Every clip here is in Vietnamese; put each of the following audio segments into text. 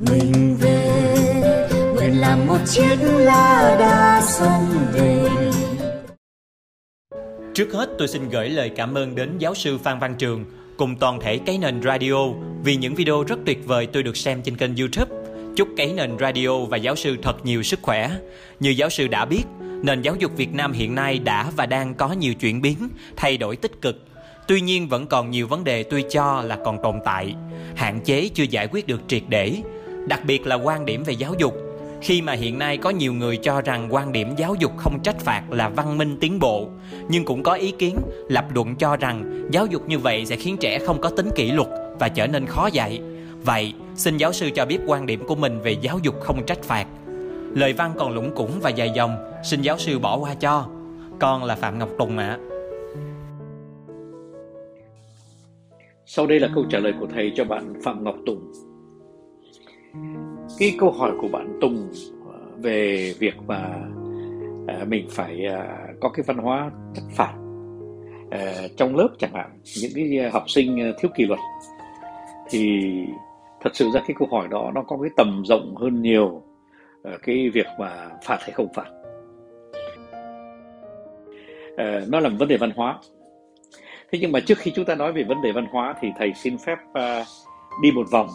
mình về nguyện làm một chiếc lá đa sông về Trước hết tôi xin gửi lời cảm ơn đến giáo sư Phan Văn Trường cùng toàn thể cái nền radio vì những video rất tuyệt vời tôi được xem trên kênh YouTube. Chúc cái nền radio và giáo sư thật nhiều sức khỏe. Như giáo sư đã biết, nền giáo dục Việt Nam hiện nay đã và đang có nhiều chuyển biến, thay đổi tích cực. Tuy nhiên vẫn còn nhiều vấn đề tôi cho là còn tồn tại, hạn chế chưa giải quyết được triệt để, đặc biệt là quan điểm về giáo dục. Khi mà hiện nay có nhiều người cho rằng quan điểm giáo dục không trách phạt là văn minh tiến bộ, nhưng cũng có ý kiến, lập luận cho rằng giáo dục như vậy sẽ khiến trẻ không có tính kỷ luật và trở nên khó dạy. Vậy, xin giáo sư cho biết quan điểm của mình về giáo dục không trách phạt. Lời văn còn lũng củng và dài dòng, xin giáo sư bỏ qua cho. Con là phạm ngọc tùng ạ. À. sau đây là câu trả lời của thầy cho bạn phạm ngọc tùng cái câu hỏi của bạn Tùng ờ, về việc mà ờ, mình phải ờ, có cái văn hóa trách phạt trong lớp chẳng hạn, những cái học sinh thiếu kỷ luật, thì thật sự ra cái câu hỏi đó nó có cái tầm rộng hơn nhiều cái việc mà phạt hay không phạt. Nó là một vấn đề văn hóa. Thế nhưng mà trước khi chúng ta nói về vấn đề văn hóa thì thầy xin phép đi một vòng.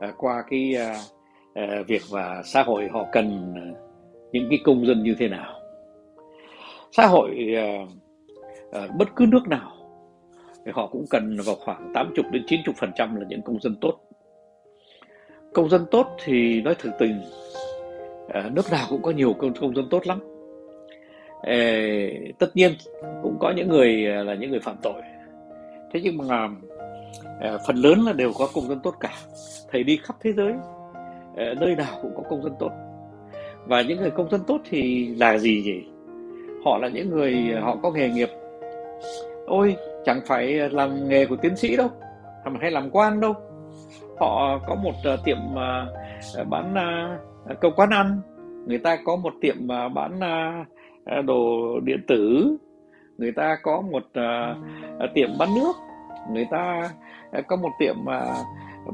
Ờ, qua cái ờ, ờ, việc và xã hội họ cần những cái công dân như thế nào. Xã hội bất cứ nước nào thì họ cũng cần vào khoảng 80 đến 90 phần trăm là những công dân tốt. Công dân tốt thì nói thực tình nước nào cũng có nhiều công, công dân tốt lắm. Tất nhiên cũng có những người là những người phạm tội. Thế nhưng mà Ờ, phần lớn là đều có công dân tốt cả. Thầy đi khắp thế giới ờ, nơi nào cũng có công dân tốt. Và những người công dân tốt thì là gì nhỉ? Họ là những người ờ, họ có nghề nghiệp. Ôi chẳng phải làm nghề của tiến sĩ đâu hay làm quan đâu. Họ có một uh, tiệm uh, bán uh, câu quán ăn. Người ta có một tiệm uh, bán uh, đồ điện tử. Người ta có một uh, tiệm bán nước người ta à, có một tiệm mà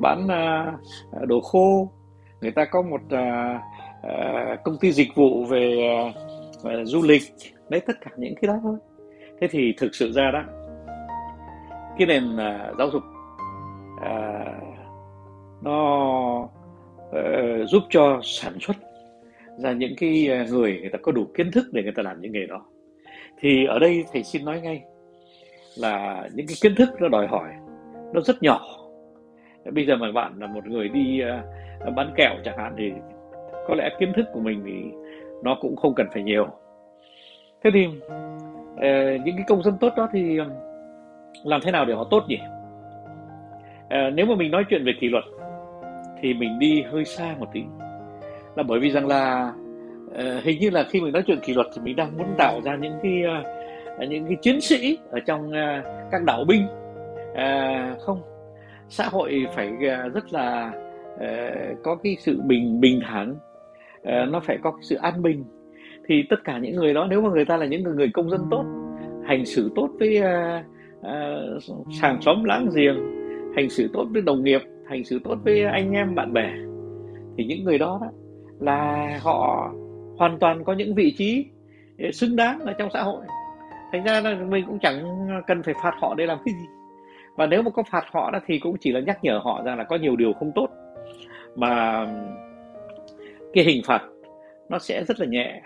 bán à, đồ khô. Người ta có một à, công ty dịch vụ về du lịch. Đấy tất cả những cái đó thôi. Thế thì thực sự ra đó cái nền giáo dục nó uh, giúp cho sản xuất ra những cái người người ta có đủ kiến thức để người ta làm những nghề đó. Thì ở đây thầy xin nói ngay là những cái kiến thức nó đòi hỏi nó rất nhỏ. Bây giờ mà bạn là một người đi uh, bán kẹo chẳng hạn thì có lẽ kiến thức của mình thì nó cũng không cần phải nhiều. Thế thì uh, những cái công dân tốt đó thì làm thế nào để họ tốt nhỉ? Uh, nếu mà mình nói chuyện về kỷ luật thì mình đi hơi xa một tí. Là bởi vì rằng là uh, hình như là khi mình nói chuyện kỷ luật thì mình đang muốn tạo ra những cái uh, những cái chiến sĩ ở trong à, các đảo binh à, không xã hội phải à, rất là có cái sự bình bình thản nó phải có cái sự an bình. Thì tất cả những người đó nếu mà người ta là những người, công dân tốt hành xử tốt với uh, uh, xóm láng giềng hành xử tốt với đồng nghiệp hành xử tốt với anh em bạn bè thì những người đó, đó là họ hoàn toàn có những vị trí xứng đáng ở trong xã hội thành ra là mình cũng chẳng cần phải phạt họ để làm cái gì. Và nếu mà có phạt họ đó thì cũng chỉ là nhắc nhở họ rằng là có nhiều điều không tốt. Mà cái hình phạt nó sẽ rất là nhẹ.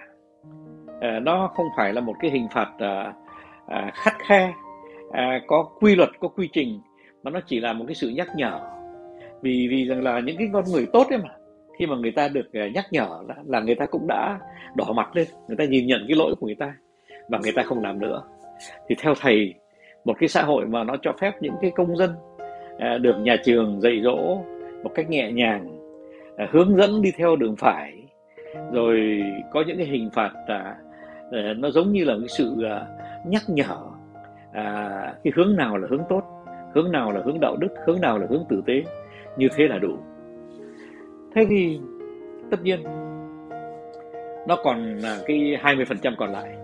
À, nó không phải là một cái hình phạt à, à, khắt khe à, có quy luật có quy trình mà nó chỉ là một cái sự nhắc nhở. Vì vì rằng là những cái con người tốt ấy mà khi mà người ta được nhắc nhở là, là người ta cũng đã đỏ mặt lên người ta nhìn nhận cái lỗi của người ta và người ta không làm nữa. Thì theo thầy một cái xã hội mà nó cho phép những cái công dân à, được nhà trường dạy dỗ một cách nhẹ nhàng à, hướng dẫn đi theo đường phải rồi có những cái hình phạt à, à nó giống như là cái sự à, nhắc nhở à, cái hướng nào là hướng tốt hướng nào là hướng đạo đức hướng nào là hướng tử tế như thế là đủ. Thế thì tất nhiên nó còn cái 20% còn lại.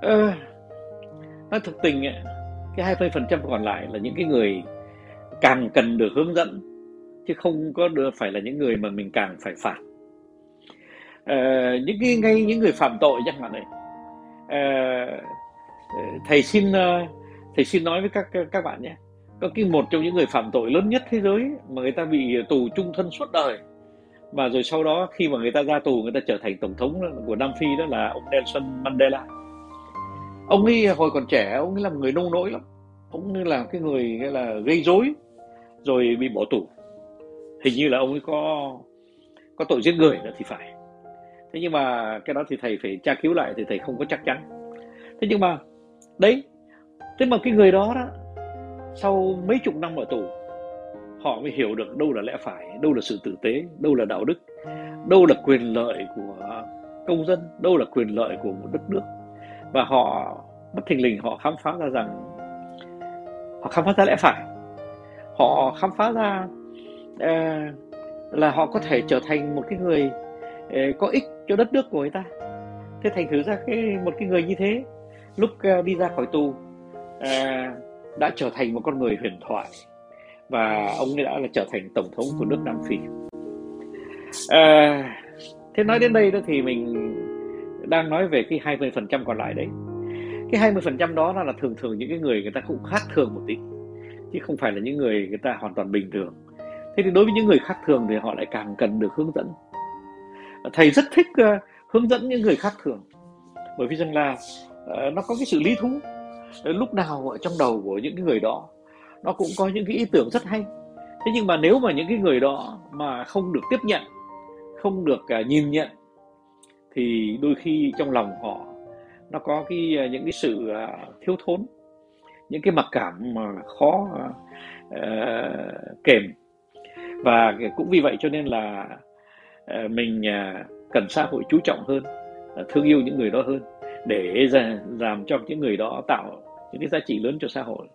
Ờ, à, nó thực tình cái 20% còn lại là những cái người càng cần được hướng dẫn chứ không có được phải là những người mà mình càng phải phạt. À, những cái ngay những người phạm tội chẳng hạn này. À, thầy xin thầy xin nói với các các bạn nhé có cái một trong những người phạm tội lớn nhất thế giới mà người ta bị tù trung thân suốt đời và rồi sau đó khi mà người ta ra tù người ta trở thành tổng thống của Nam Phi đó là ông Nelson Mandela ông ấy hồi còn trẻ, ông ấy là một người nông nỗi lắm. Ông ấy là cái người là gây rối, rồi bị bỏ tù. Hình như là ông ấy có có tội giết người nữa thì phải. Thế nhưng mà cái đó thì thầy phải tra cứu lại thì thầy không có chắc chắn. Thế nhưng mà, đấy, thế mà cái người đó đó, sau mấy chục năm ở tù, họ mới hiểu được đâu là lẽ phải, đâu là sự tử tế, đâu là đạo đức, đâu là quyền lợi của công dân, đâu là quyền lợi của một đất nước và họ bất thình lình họ khám phá ra rằng họ khám phá ra lẽ phải. Họ khám phá ra uh, là họ có thể trở thành một cái người uh, có ích cho đất nước của người ta. Thế thành thử ra cái một cái người như thế lúc uh, đi ra khỏi tù uh, đã trở thành một con người huyền thoại. Và ông ấy đã là trở thành tổng thống của nước Nam Phi. À, thế nói đến đây đó thì mình đang nói về cái 20% còn lại đấy. Cái 20% đó là thường thường những cái người người ta cũng khác thường một tí chứ không phải là những người người ta hoàn toàn bình thường. Thế thì đối với những người khác thường thì họ lại càng cần được hướng dẫn. Thầy rất thích uh, hướng dẫn những người khác thường bởi vì rằng là uh, nó có cái sự lý thú ờ, lúc nào ở trong đầu của những cái người đó nó cũng có những cái ý tưởng rất hay thế nhưng mà nếu mà những cái người đó mà không được tiếp nhận không được uh, nhìn nhận thì đôi khi trong lòng họ nó có cái à, những cái sự à, thiếu thốn những cái mặc cảm mà khó à, ờ, uh, kèm và cũng vì vậy cho nên là uh, mình uh, cần xã hội chú trọng hơn uh, thương yêu những người đó hơn để làm cho những người đó tạo những cái giá trị lớn cho xã hội.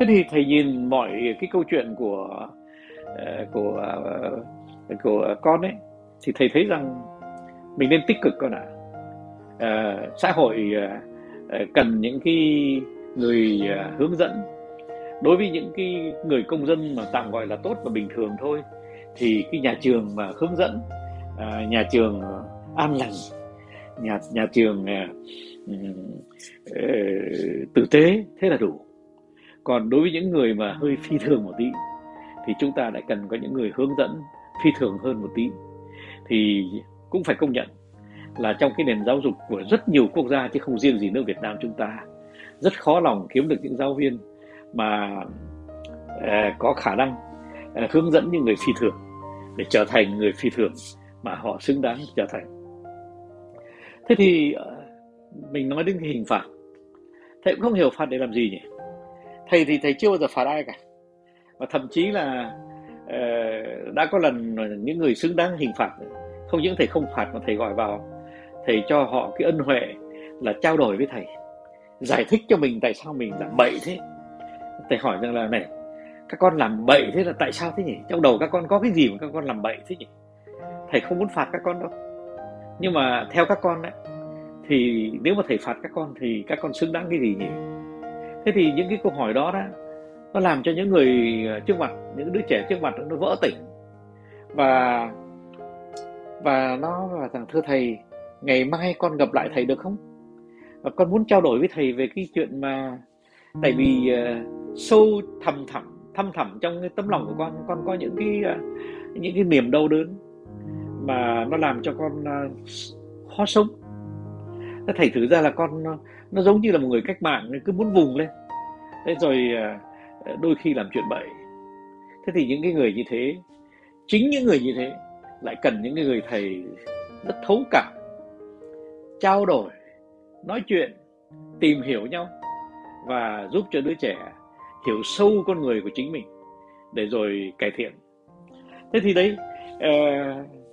Thế thì thầy nhìn mọi cái câu chuyện của uh, của uh, của con ấy thì thầy thấy rằng mình nên tích cực con ạ. À. uh, xã hội uh, cần những cái người uh, hướng dẫn. Đối với những cái người công dân mà tạm gọi là tốt và bình thường thôi thì cái nhà trường mà hướng dẫn uh, nhà trường an lành nhà nhà trường uh, uh, tử tế thế là đủ. Còn đối với những người mà hơi phi thường một tí thì chúng ta lại cần có những người hướng dẫn phi thường hơn một tí. Thì cũng phải công nhận là trong cái nền giáo dục của rất nhiều quốc gia chứ không riêng gì nước Việt Nam chúng ta rất khó lòng kiếm được những giáo viên mà uh, có khả năng uh, hướng dẫn những người phi thường để trở thành người phi thường mà họ xứng đáng trở thành. Thế thì uh, mình nói đến cái hình phạt. Thầy cũng không hiểu phạt để làm gì nhỉ? Thầy thì thầy chưa bao giờ phạt ai cả. Và thậm chí là uh, đã có lần những người xứng đáng hình phạt không những thầy không phạt mà thầy gọi vào. Thầy cho họ cái ân huệ là trao đổi với thầy, giải thích cho mình tại sao mình làm bậy thế. Thầy hỏi rằng là, này, các con làm bậy thế là tại sao thế nhỉ? Trong đầu các con có cái gì mà các con làm bậy thế nhỉ? Thầy không muốn phạt các con đâu. Nhưng mà theo các con đấy thì nếu mà thầy phạt các con thì các con xứng đáng cái gì nhỉ? Thế thì những cái câu hỏi đó đó, nó làm cho những người ờ, trước mặt, những đứa trẻ trước mặt nó vỡ tỉnh. Và và nó là rằng thưa thầy ngày mai con gặp lại thầy được không? Và con muốn trao đổi với thầy về cái chuyện mà tại vì uh, sâu thầm thẳm thâm thẳm trong cái tấm lòng của con con có những cái uh, những cái niềm đau đớn mà nó làm cho con uh, khó sống. Nó thử ra là con nó, nó giống như là một người cách mạng cứ muốn vùng lên. Thế rồi uh, đôi khi làm chuyện bậy. Thế thì những cái người như thế chính những người như thế lại cần những cái người thầy rất thấu cảm, trao đổi, nói chuyện, tìm hiểu nhau và giúp cho đứa trẻ hiểu sâu con người của chính mình để rồi cải thiện. Thế thì đấy ờ,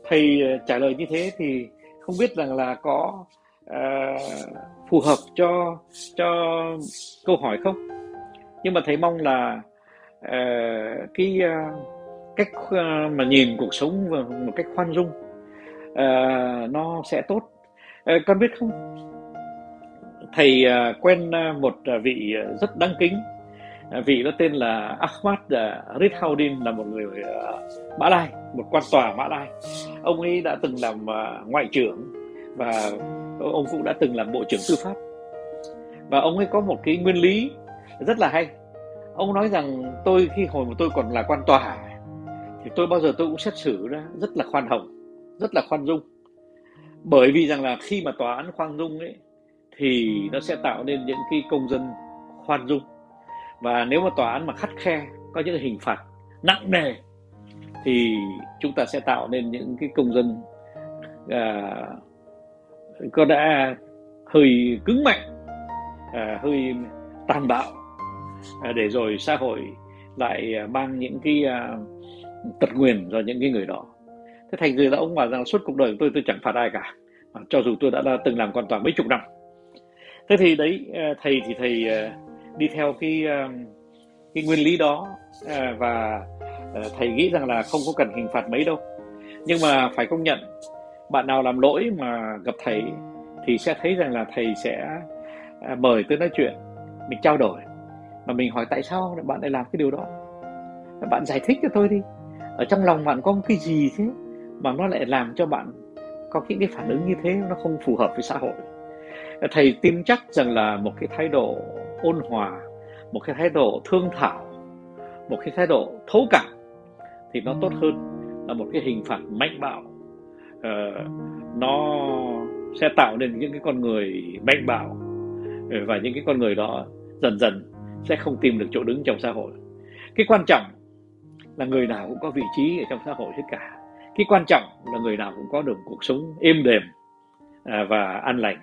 thầy trả lời như thế thì không biết rằng là có ờ, phù hợp cho cho câu hỏi không? Nhưng mà thầy mong là ờ, cái cách ờ, mà nhìn cuộc sống một cách khoan dung uh, nó sẽ tốt. Uh, con biết không? Thầy uh, quen một vị rất đáng kính. Vị đó tên là Ahmad uh, Ridhaudin là một người uh, Mã Lai một quan tòa Mã Lai. Ông ấy đã từng làm uh, ngoại trưởng và ông cũng đã từng làm bộ trưởng tư pháp. Và ông ấy có một cái nguyên lý rất là hay. Ông nói rằng tôi khi hồi mà tôi còn là quan tòa thì tôi bao giờ tôi cũng xét xử ra rất là khoan hồng rất là khoan dung. Bởi vì rằng là khi mà tòa án khoan dung ấy thì nó sẽ tạo nên những cái công dân khoan dung. Và nếu mà tòa án mà khắt khe có những hình phạt nặng nề thì chúng ta sẽ tạo nên những cái công dân à, có đã hơi cứng mạnh à, hơi tàn bạo à, để rồi xã hội lại à, mang những cái à, tật nguyền do những cái người đó. Thế thành ra ông bảo rằng suốt cuộc đời của tôi tôi chẳng phạt ai cả. À, cho dù tôi đã, đã từng làm quan tòa mấy chục năm. Thế thì đấy à, thầy thì thầy à, đi theo cái cái nguyên lý đó và thầy nghĩ rằng là không có cần hình phạt mấy đâu. Nhưng mà phải công nhận bạn nào làm lỗi mà gặp thầy thì sẽ thấy rằng là thầy sẽ mời tới nói chuyện mình trao đổi. Mà mình hỏi tại sao bạn lại làm cái điều đó? Bạn giải thích cho tôi đi ở trong lòng bạn có cái gì thế mà nó lại làm cho bạn có những cái phản ứng như thế nó không phù hợp với xã hội? Thầy tin chắc rằng là một cái thái độ ôn hòa một cái thái độ thương thảo một cái thái độ thấu cảm thì nó tốt hơn là một cái hình phạt mạnh bạo. Ờ, nó sẽ tạo nên những cái con người mạnh bạo ờ, và những cái con người đó dần dần sẽ không tìm được chỗ đứng trong xã hội. Cái quan trọng là người nào cũng có vị trí ở trong xã hội hết cả. Cái quan trọng là người nào cũng có được cuộc sống êm đềm à, và an lành.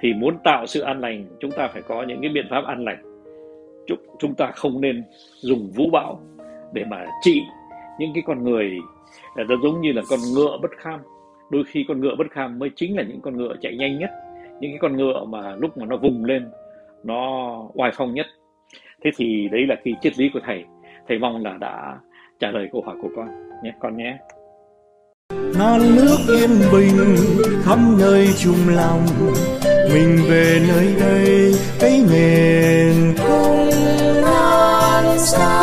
Thì muốn tạo sự an lành, chúng ta phải có những cái biện pháp an lành. Chúng ta không nên dùng vũ bão để mà trị những cái con người à, nó giống như là con ngựa bất kham. Đôi khi con ngựa bất kham mới chính là những con ngựa chạy nhanh nhất, những cái con ngựa mà lúc mà nó vùng lên, nó oai phong nhất. Thế thì đấy là cái triết lý của thầy. Thầy mong là đã trả lời câu hỏi của con nhé con nhé. Non nước yên bình khắp nơi chung lòng. Mình về nơi đây, cái miền không non xa.